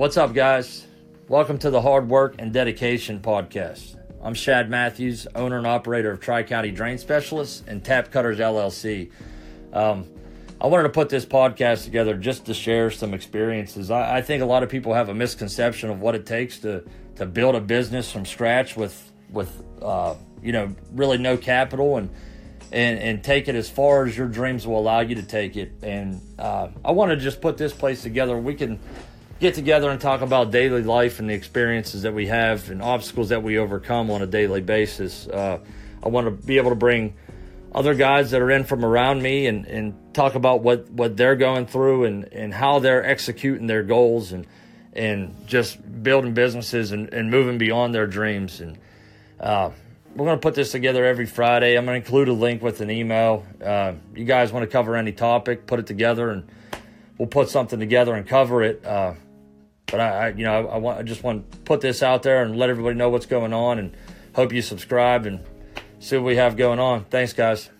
What's up, guys? Welcome to the Hard Work and Dedication podcast. I'm Shad Matthews, owner and operator of Tri County Drain Specialists and Tap Cutters LLC. Um, I wanted to put this podcast together just to share some experiences. I, I, think a lot of people have a misconception of what it takes to to build a business from scratch with with uh, you know really no capital and and and take it as far as your dreams will allow you to take it. And uh, I want to just put this place together. We can get together and talk about daily life and the experiences that we have and obstacles that we overcome on a daily basis. Uh, I want to be able to bring other guys that are in from around me and, and talk about what, what they're going through and, and how they're executing their goals and and just building businesses and, and moving beyond their dreams. And uh, we're going to put this together every Friday. I'm going to include a link with an email. Uh, you guys want to cover any topic, put it together, and we'll put something together and cover it. Uh, but I, I, you know, I, I, want I just want to put this out there and let everybody know what's going on, and hope you subscribe and see what we have going on. Thanks, guys.